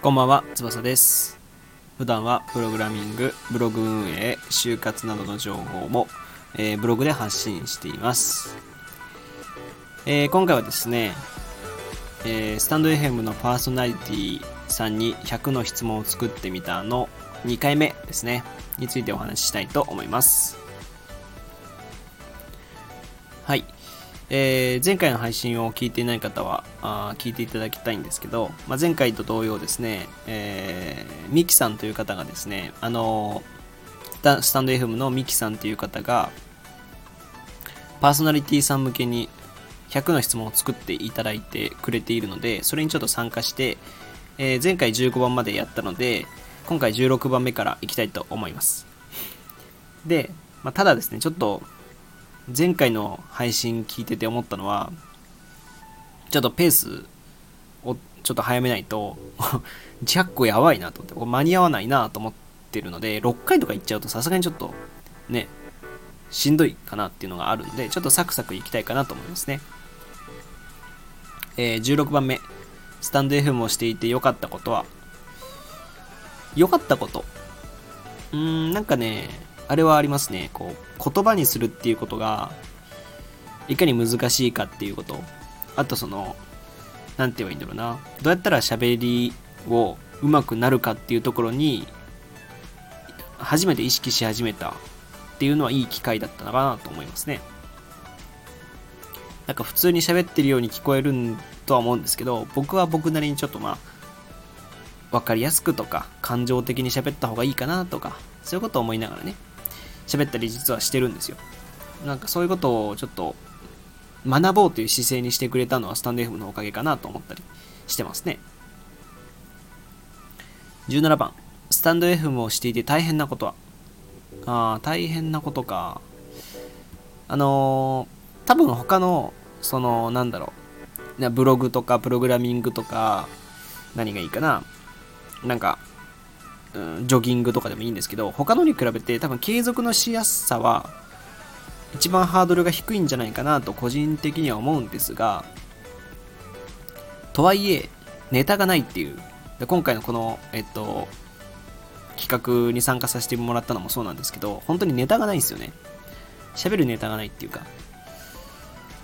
こんばんは、翼です。普段はプログラミング、ブログ運営、就活などの情報も、えーブログで発信しています。えー今回はですね、えースタンド FM のパーソナリティさんに100の質問を作ってみたの2回目ですね、についてお話ししたいと思います。えー前回の配信を聞いていない方はあ聞いていただきたいんですけど、まあ、前回と同様ですね、えーミキさんという方がですね、あのースタスタンド FM のミキさんという方が、パーソナリティさん向けに100の質問を作っていただいてくれているので、それにちょっと参加して、えー前回15番までやったので、今回16番目からいきたいと思います。で、まあ、ただですね、ちょっと前回の配信聞いてて思ったのは、ちょっとペースをちょっと早めないと、100個やばいなと思って、こ間に合わないなと思ってるので、6回とかいっちゃうとさすがにちょっとね、しんどいかなっていうのがあるので、ちょっとサクサクいきたいかなと思いますね。えー16番目、スタンド FM をしていて良かったことは、良かったこと？うーん、なんかね、あれはありますね。こう、言葉にするっていうことが、いかに難しいかっていうこと。あとその、なんて言えばいいんだろうな。どうやったら喋りを上手くなるかっていうところに、初めて意識し始めたっていうのはいい機会だったのかなと思いますね。なんか普通に喋ってるように聞こえるとは思うんですけど、僕は僕なりにちょっとまあ、わかりやすくとか、感情的に喋った方がいいかなとか、そういうことを思いながらね、喋ったり実はしてるんですよ。なんかそういうことをちょっと学ぼうという姿勢にしてくれたのはスタンド FM のおかげかなと思ったりしてますね。17番、スタンド FM をしていて大変なことはああ、大変なことか。あのー多分他の、その、なんだろう、ブログとかプログラミングとか、何がいいかな。なんか、ジョギングとかでもいいんですけど、他のに比べて多分継続のしやすさは、一番ハードルが低いんじゃないかなと個人的には思うんですが、とはいえ、ネタがないっていう。で今回のこの、えっと、企画に参加させてもらったのもそうなんですけど、本当にネタがないんですよね。喋るネタがないっていうか。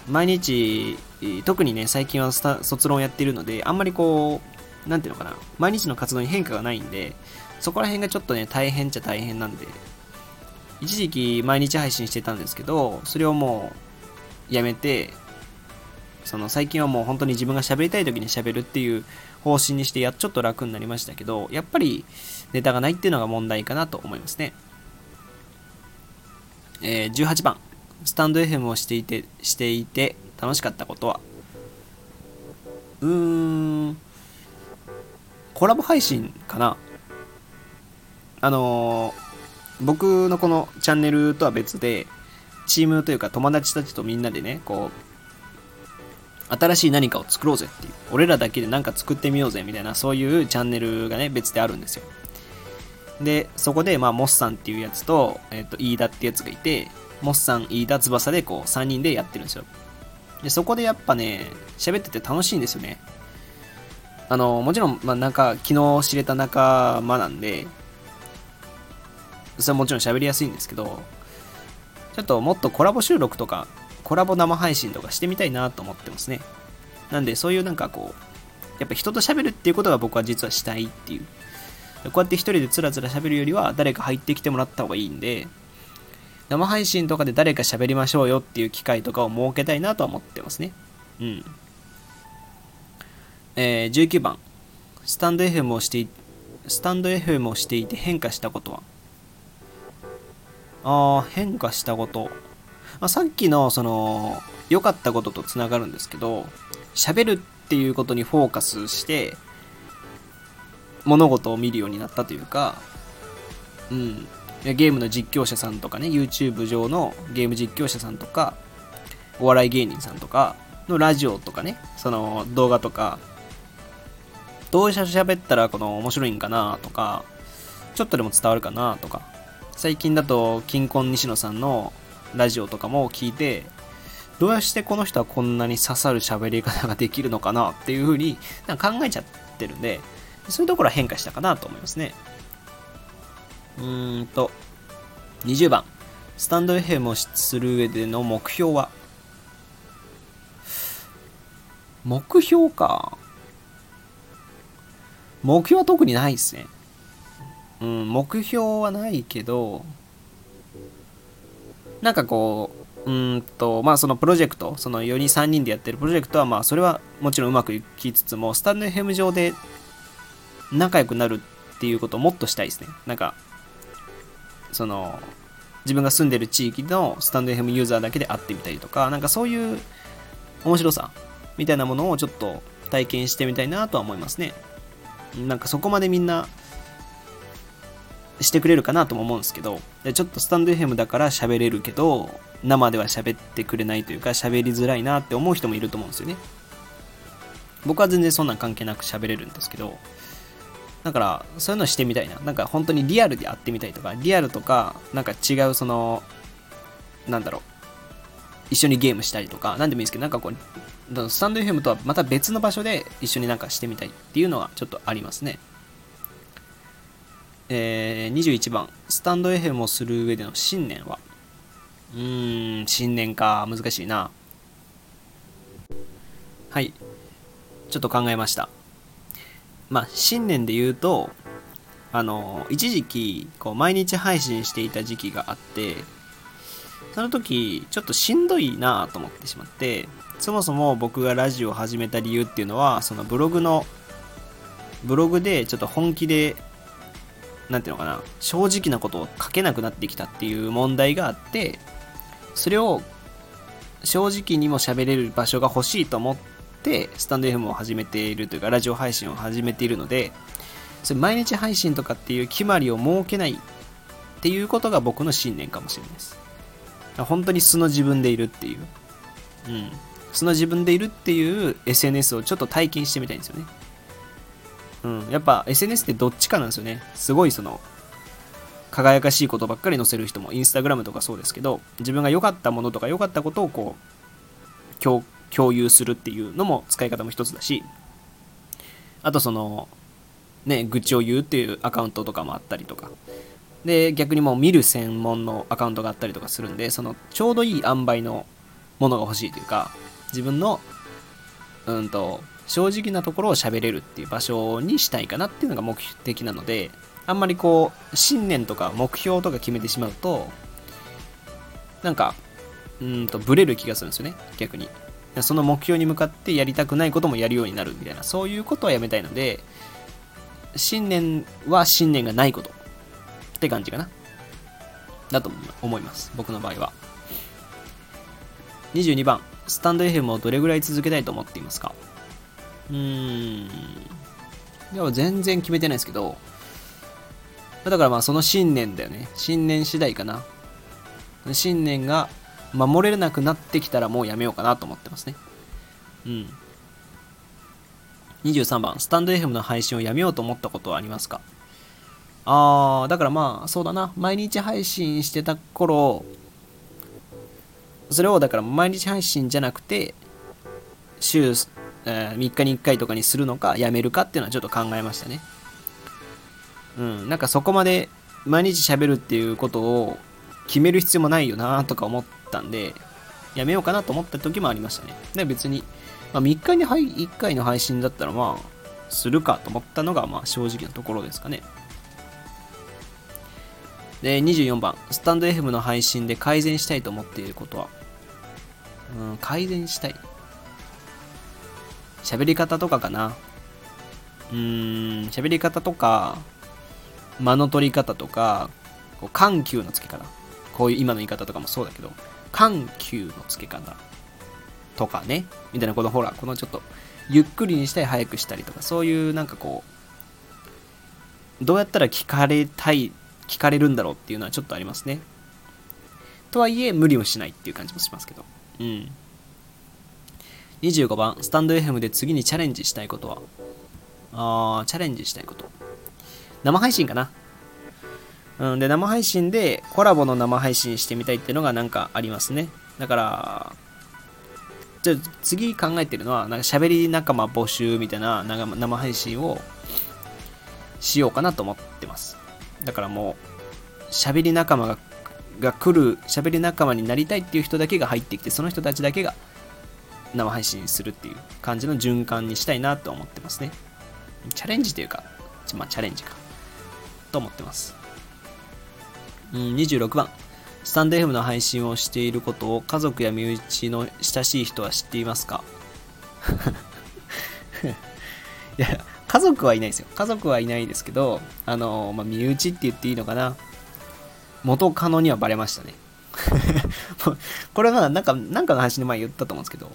毎日、特にね、最近は卒論やってるので、あんまりこう、なんていうのかな、毎日の活動に変化がないんで、そこら辺がちょっとね、大変っちゃ大変なんで、一時期毎日配信してたんですけど、それをもうやめて、その最近はもう本当に自分が喋りたい時に喋るっていう方針にしてやちょっと楽になりましたけど、やっぱりネタがないっていうのが問題かなと思いますね。えー18番、スタンド FM をしていて、していて楽しかったことは。うーん、コラボ配信かな。あのー僕のこのチャンネルとは別で、チームというか友達たちとみんなでね、こう、新しい何かを作ろうぜっていう、俺らだけで何か作ってみようぜみたいな、そういうチャンネルがね、別であるんですよ。で、そこで、まあ、モスさんっていうやつと、えっ、と、飯田ってやつがいて、モスさん、飯田、翼で、こう、3人でやってるんですよ。で、そこでやっぱね、喋ってて楽しいんですよね。あの、もちろん、まあ、なんか、昨日知れた仲間なんで、それはもちろん喋りやすいんですけど、ちょっともっとコラボ収録とか、コラボ生配信とかしてみたいなと思ってますね。なんで、そういうなんかこう、やっぱ人と喋るっていうことが僕は実はしたいっていう。こうやって一人でつらつら喋るよりは、誰か入ってきてもらった方がいいんで、生配信とかで誰か喋りましょうよっていう機会とかを設けたいなとは思ってますね。うん。えー、19番。スタンド FM をして、スタンド FM をしていて変化したことは？ああ、変化したこと。まあ、さっきの、その、良かったこととつながるんですけど、喋るっていうことにフォーカスして、物事を見るようになったというか、うん。ゲームの実況者さんとかね、YouTube 上のゲーム実況者さんとか、お笑い芸人さんとかのラジオとかね、その動画とか、どうしゃ喋ったらこの面白いんかなとか、ちょっとでも伝わるかなとか、最近だと、金婚西野さんのラジオとかも聞いて、どうしてこの人はこんなに刺さる喋り方ができるのかなっていうふうになんか考えちゃってるんで、そういうところは変化したかなと思いますね。うーんと、20番。スタンド FM をする上での目標は？目標か。目標は特にないですね。うん、目標はないけど、なんかこう、うんと、まあそのプロジェクト、その4人3人でやってるプロジェクトは、まあそれはもちろんうまくいきつつも、スタンド FM 上で仲良くなるっていうことをもっとしたいですね。なんか、その、自分が住んでる地域のスタンド FM ユーザーだけで会ってみたりとか、なんかそういう面白さみたいなものをちょっと体験してみたいなとは思いますね。なんかそこまでみんなしてくれるかなとも思うんですけど、ちょっとスタンド FM だから喋れるけど、生では喋ってくれないというか喋りづらいなって思う人もいると思うんですよね。僕は全然そんなん関係なく喋れるんですけど、だからそういうのしてみたいな。なんか本当にリアルで会ってみたいとか、リアルとか、なんか違うその、なんだろう、一緒にゲームしたりとか、何でもいいですけど、なんかこう、スタンド FM とはまた別の場所で一緒になんかしてみたいっていうのはちょっとありますね。えー、21番、スタンド FM をする上での信念は？うーん、信念か、難しいな。はい。ちょっと考えました。まあ、新年で言うと、あの、一時期、こう、毎日配信していた時期があって、その時、ちょっとしんどいなと思ってしまって、そもそも僕がラジオを始めた理由っていうのは、そのブログの、ブログでちょっと本気で、なんていうのかな、正直なことを書けなくなってきたっていう問題があって、それを正直にも喋れる場所が欲しいと思って、スタンド FM を始めているというか、ラジオ配信を始めているので、それ毎日配信とかっていう決まりを設けないっていうことが僕の信念かもしれないです。本当に素の自分でいるっていう。うん。素の自分でいるっていう SNS をちょっと体験してみたいんですよね。うん。やっぱ SNS ってどっちかなんですよね。すごいその、輝かしいことばっかり載せる人も、インスタグラムとかそうですけど、自分が良かったものとか良かったことをこう、共有するっていうのも使い方も一つだし、あとその、ね、愚痴を言うっていうアカウントとかもあったりとか、で、逆にもう見る専門のアカウントがあったりとかするんで、そのちょうどいい塩梅のものが欲しいというか、自分の、うんと、正直なところを喋れるっていう場所にしたいかなっていうのが目的なので、あんまりこう、信念とか目標とか決めてしまうと、なんか、うんと、ブレる気がするんですよね、逆に。その目標に向かってやりたくないこともやるようになるみたいな、そういうことはやめたいので、信念は信念がないことって感じかな。だと思います。僕の場合は。22番、スタンド FM をどれぐらい続けたいと思っていますか？うーん。でも全然決めてないですけど、だからまあその信念だよね。信念次第かな。信念が守れなくなってきたらもうやめようかなと思ってますね。うん。23番、スタンド FM の配信をやめようと思ったことはありますか？あー、だからまあ、そうだな。毎日配信してた頃、それをだから毎日配信じゃなくて、週、えー、3日に1回とかにするのか、やめるかっていうのはちょっと考えましたね。うん、なんかそこまで毎日喋るっていうことを決める必要もないよなとか思ったんで、やめようかなと思った時もありましたね。で、別に、まあ、3日に1回の配信だったらまあ、するかと思ったのがまあ正直なところですかね。で、24番、スタンド FM の配信で改善したいと思っていることは、うん、改善したい。喋り方とかかな。うーん、喋り方とか、間の取り方とか、こう緩急のつけ方。こういう今の言い方とかもそうだけど、緩急のつけ方とかね、みたいな、このほら、このちょっと、ゆっくりにしたい早くしたりとか、そういうなんかこう、どうやったら聞かれたい、聞かれるんだろうっていうのはちょっとありますね。とはいえ、無理をしないっていう感じもしますけど。うん。25番、スタンド FM で次にチャレンジしたいことは？あ、チャレンジしたいこと。生配信かな？うん、で、生配信でコラボの生配信してみたいっていうのがなんかありますね。だから、じゃ次考えてるのは、なんか喋り仲間募集みたいな生生配信をしようかなと思ってます。だからもう、喋り仲間がが来る、喋り仲間になりたいっていう人だけが入ってきて、その人たちだけが生配信するっていう感じの循環にしたいなと思ってますね。チャレンジというか、まあチャレンジか。と思ってます。うん、26番。スタンド FM の配信をしていることを家族や身内の親しい人は知っていますか？いや、家族はいないですよ。家族はいないですけど、あの、まあ、身内って言っていいのかな。元カノにはバレましたね。これはなんか、なんかの話で前言ったと思うんですけど、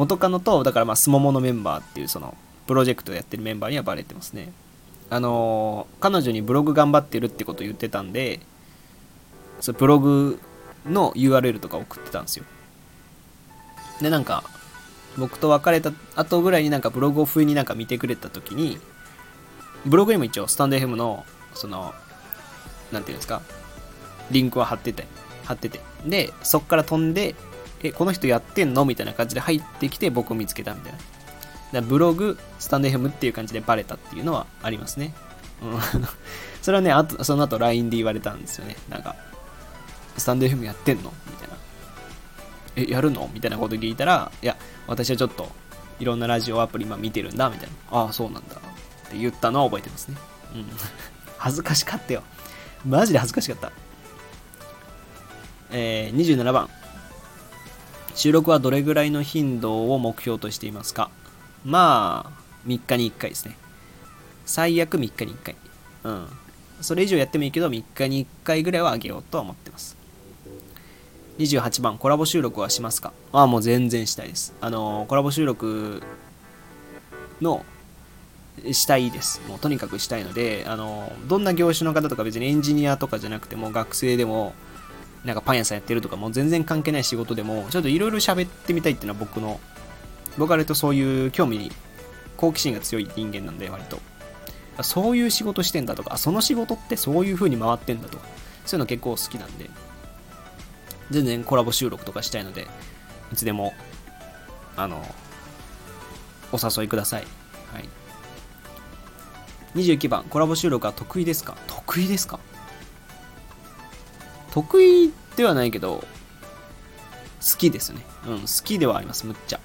元カノと、だからまあ、スモモのメンバーっていう、その、プロジェクトやってるメンバーにはバレてますね。あの彼女にブログ頑張ってるってことを言ってたんで、そブログの URL とか送ってたんですよ。で、なんか、僕と別れた後ぐらいになんかブログを不意になんか見てくれた時に、ブログにも一応スタンド FM の、その、なんていうんですか、リンクは貼ってて、貼ってて。で、そっから飛んで、え、この人やってんの？みたいな感じで入ってきて僕を見つけたみたいな。だブログ、スタンド FM っていう感じでバレたっていうのはありますね。うん。それはね、あと、その後 LINE で言われたんですよね。なんか、スタンド FM やってんの？みたいな。え、やるの？みたいなこと聞いたら、いや、私はちょっと、いろんなラジオアプリ今見てるんだ、みたいな。ああ、そうなんだ。って言ったのは覚えてますね。うん。恥ずかしかったよ。マジで恥ずかしかった。えー、27番。収録はどれぐらいの頻度を目標としていますか？まあ、3日に1回ですね。最悪3日に1回。うん。それ以上やってもいいけど、3日に1回ぐらいはあげようとは思ってます。28番、コラボ収録はしますか？ああ、もう全然したいです。あのー、コラボ収録の、したいです。もうとにかくしたいので、あのー、どんな業種の方とか別にエンジニアとかじゃなくても学生でも、なんかパン屋さんやってるとかもう全然関係ない仕事でも、ちょっといろいろ喋ってみたいっていうのは僕の、僕は割とそういう興味に、好奇心が強い人間なんで割と。そういう仕事してんだとか、その仕事ってそういう風に回ってんだとか、そういうの結構好きなんで、全然コラボ収録とかしたいので、いつでも、あの、お誘いください。はい。29番、コラボ収録は得意ですか？得意ですか？得意ではないけど、好きですね。うん、好きではあります、むっちゃ。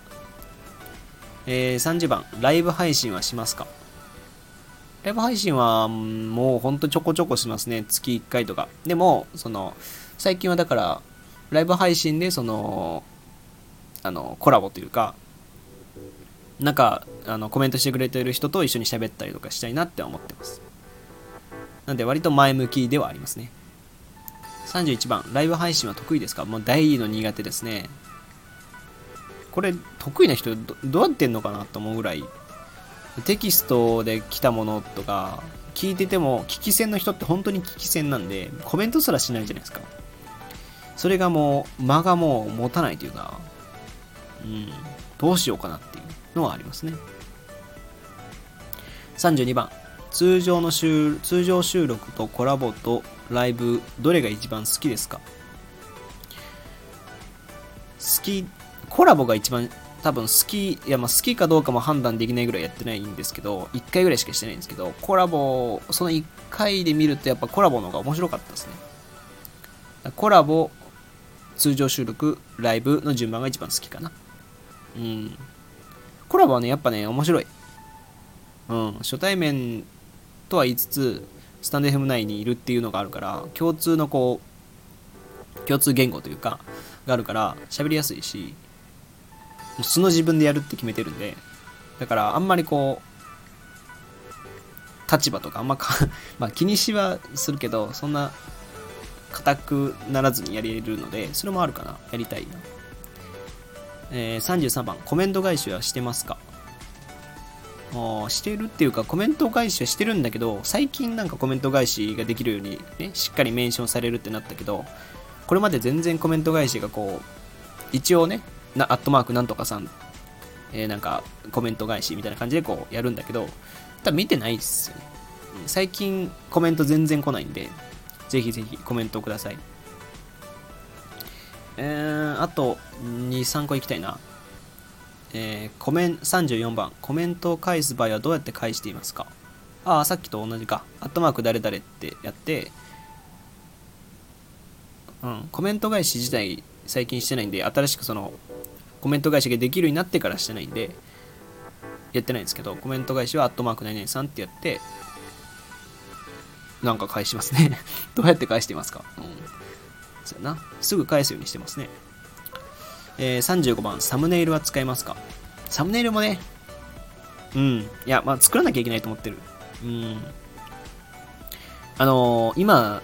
えー、30番、ライブ配信はしますか？ライブ配信はもうほんとちょこちょこしますね。月1回とか。でも、その、最近はだから、ライブ配信でその、あの、コラボというか、なんか、あの、コメントしてくれてる人と一緒に喋ったりとかしたいなって思ってます。なんで割と前向きではありますね。31番、ライブ配信は得意ですか？もう大の苦手ですね。これ、得意な人ど、どうやってんのかなと思うぐらい、テキストで来たものとか、聞いてても、聞き戦の人って本当に聞き戦なんで、コメントすらしないじゃないですか。それがもう、間がもう持たないというか、うん、どうしようかなっていうのはありますね。32番、通常の収通常収録とコラボとライブ、どれが一番好きですか？好き、コラボが一番多分好き、いやまあ好きかどうかも判断できないぐらいやってないんですけど、1回ぐらいしかしてないんですけど、コラボ、その1回で見るとやっぱコラボの方が面白かったですね。コラボ、通常収録、ライブの順番が一番好きかな。うん。コラボはね、やっぱね、面白い。うん。初対面とは言いつつ、スタンド FM 内にいるっていうのがあるから、共通のこう、共通言語というか、があるから、喋りやすいし、素の自分でやるって決めてるんで、だからあんまりこう、立場とかあんまか まあ気にしはするけど、そんな硬くならずにやれるので、それもあるかな。やりたいな。えー、33番、コメント返しはしてますか？してるっていうか、コメント返しはしてるんだけど、最近なんかコメント返しができるようにね、しっかりメンションされるってなったけど、これまで全然コメント返しがこう、一応ね、なアットマークなんとかさん、えー、なんかコメント返しみたいな感じでこうやるんだけど、多分見てないっすよね。最近コメント全然来ないんで、ぜひぜひコメントください。えー、あと23個いきたいなえー、コメン34番。コメントを返す場合はどうやって返していますか？ああさっきと同じか。アットマーク誰々ってやって。うん。コメント返し自体最近してないんで新しくそのコメント返しができるようになってからしてないんでやってないんですけどコメント返しはアットマーク何々さんってやってなんか返しますね。どうやって返していますか？うん。そうやな。すぐ返すようにしてますね。えー、35番、サムネイルは使いますか？サムネイルもね、うん。いや、まあ、作らなきゃいけないと思ってる。うん。あのー、今、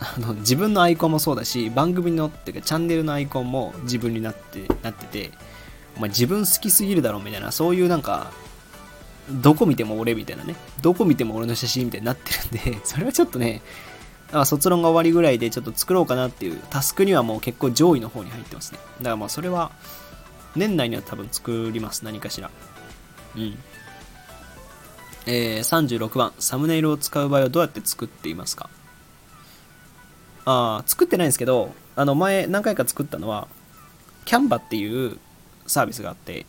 あの自分のアイコンもそうだし、番組のっていうかチャンネルのアイコンも自分になってなってて、お前自分好きすぎるだろみたいな、そういうなんか、どこ見ても俺みたいなね、どこ見ても俺の写真みたいになってるんで、それはちょっとね、あ卒論が終わりぐらいでちょっと作ろうかなっていうタスクにはもう結構上位の方に入ってますね。だからまあそれは年内には多分作ります。何かしら。うん。えー、36番、サムネイルを使う場合はどうやって作っていますか？ああ、作ってないんですけど、あの前何回か作ったのは、キャンバっていうサービスがあって、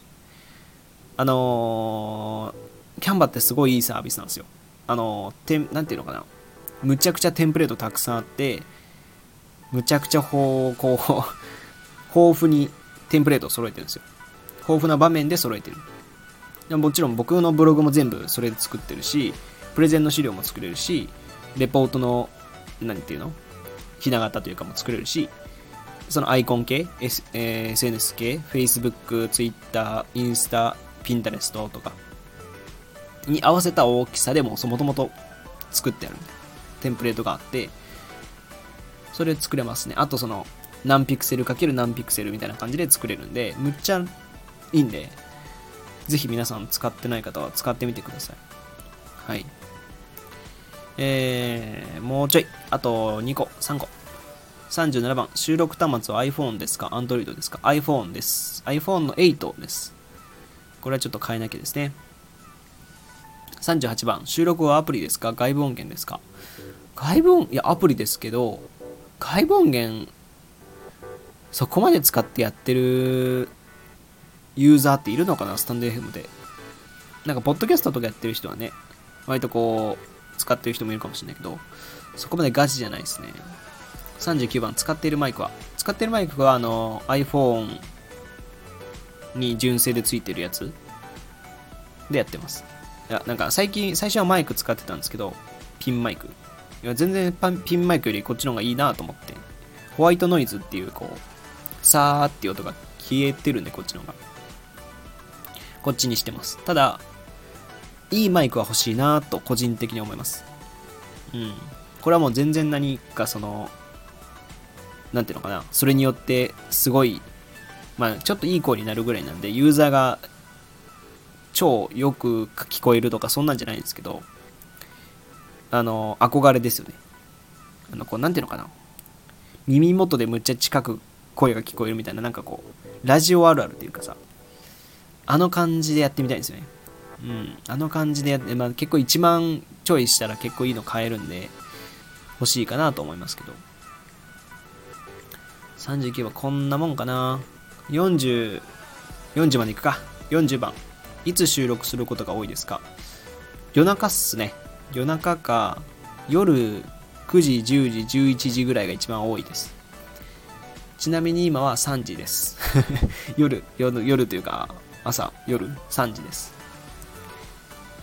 あのー、キャンバってすごいいいサービスなんですよ。あのー、てなんていうのかな？むちゃくちゃテンプレートたくさんあって、むちゃくちゃこう、豊富にテンプレートを揃えてるんですよ。豊富な場面で揃えてる。もちろん僕のブログも全部それで作ってるし、プレゼンの資料も作れるし、レポートの、何ていうの？ひな形というかも作れるし、そのアイコン系、S えー、SNS 系、Facebook、Twitter、インスタ、Pinterest とかに合わせた大きさでもそもともと作ってあるんで。テンプレートがあって、それ作れますね。あとその、何ピクセルかける何ピクセルみたいな感じで作れるんで、むっちゃいいんで、ぜひ皆さん使ってない方は使ってみてください。はい。えー、もうちょい。あと2個、3個。37番、収録端末は iPhone ですか ?Android ですか ?iPhone です。iPhone の8です。これはちょっと変えなきゃですね。38番、収録はアプリですか？外部音源ですか？外部音、いや、アプリですけど、外部音源、そこまで使ってやってるユーザーっているのかなスタンド FM で。なんか、ポッドキャストとかやってる人はね、割とこう、使ってる人もいるかもしれないけど、そこまでガチじゃないですね。39番、使っているマイクは使っているマイクは、あの、iPhone に純正でついてるやつでやってます。いや、なんか最近、最初はマイク使ってたんですけど、ピンマイク。いや全然ピンマイクよりこっちの方がいいなと思って、ホワイトノイズっていう、こう、さーっていう音が消えてるんで、こっちの方が。こっちにしてます。ただ、いいマイクは欲しいなと個人的に思います。うん。これはもう全然何かその、なんていうのかな、それによってすごい、まあちょっといい声になるぐらいなんで、ユーザーが超よく聞こえるとかそんなんじゃないんですけど、あの、憧れですよね。あの、こう、なんていうのかな。耳元でむっちゃ近く声が聞こえるみたいな、なんかこう、ラジオあるあるっていうかさ、あの感じでやってみたいんですよね。うん。あの感じでやって、まあ結構1万ちょいしたら結構いいの買えるんで、欲しいかなと思いますけど。39はこんなもんかな。40、40までいくか。40番。いつ収録することが多いですか夜中っすね。夜中か夜9時、10時、11時ぐらいが一番多いです。ちなみに今は3時です。夜、夜、夜というか朝、夜3時です。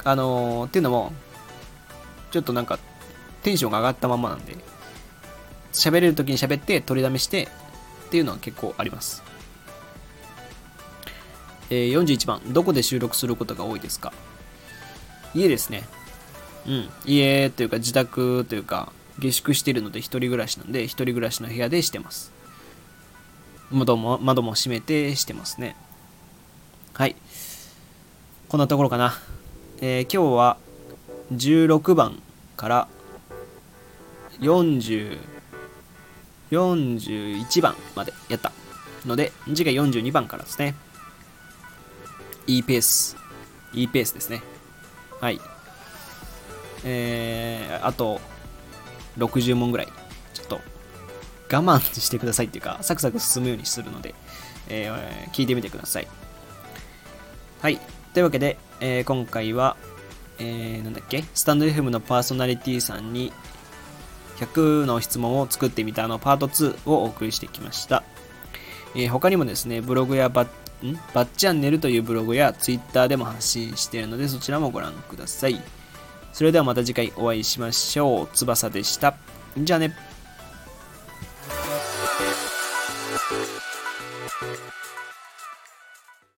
あのー、っていうのも、ちょっとなんかテンションが上がったままなんで、喋れる時に喋って取りだめしてっていうのは結構あります。えー、41番、どこで収録することが多いですか？家ですね。うん、家というか自宅というか下宿してるので一人暮らしなんで一人暮らしの部屋でしてます。窓も窓も閉めてしてますね。はい。こんなところかな、えー、今日は16番から40 41番までやったので次が42番からですね。いいペース。いいペースですね。はい。えー、あと60問ぐらい、ちょっと我慢してくださいっていうか、サクサク進むようにするので、えー、聞いてみてください。はい。というわけで、えー、今回は、えー、なんだっけ、スタンド FM のパーソナリティさんに100の質問を作ってみたのパート2をお送りしてきました。えー、他にもですね、ブログやバッん？バッチャンネルというブログやツイッターでも発信しているのでそちらもご覧ください。それではまた次回お会いしましょう。翼でした。じゃあね。